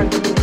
heart.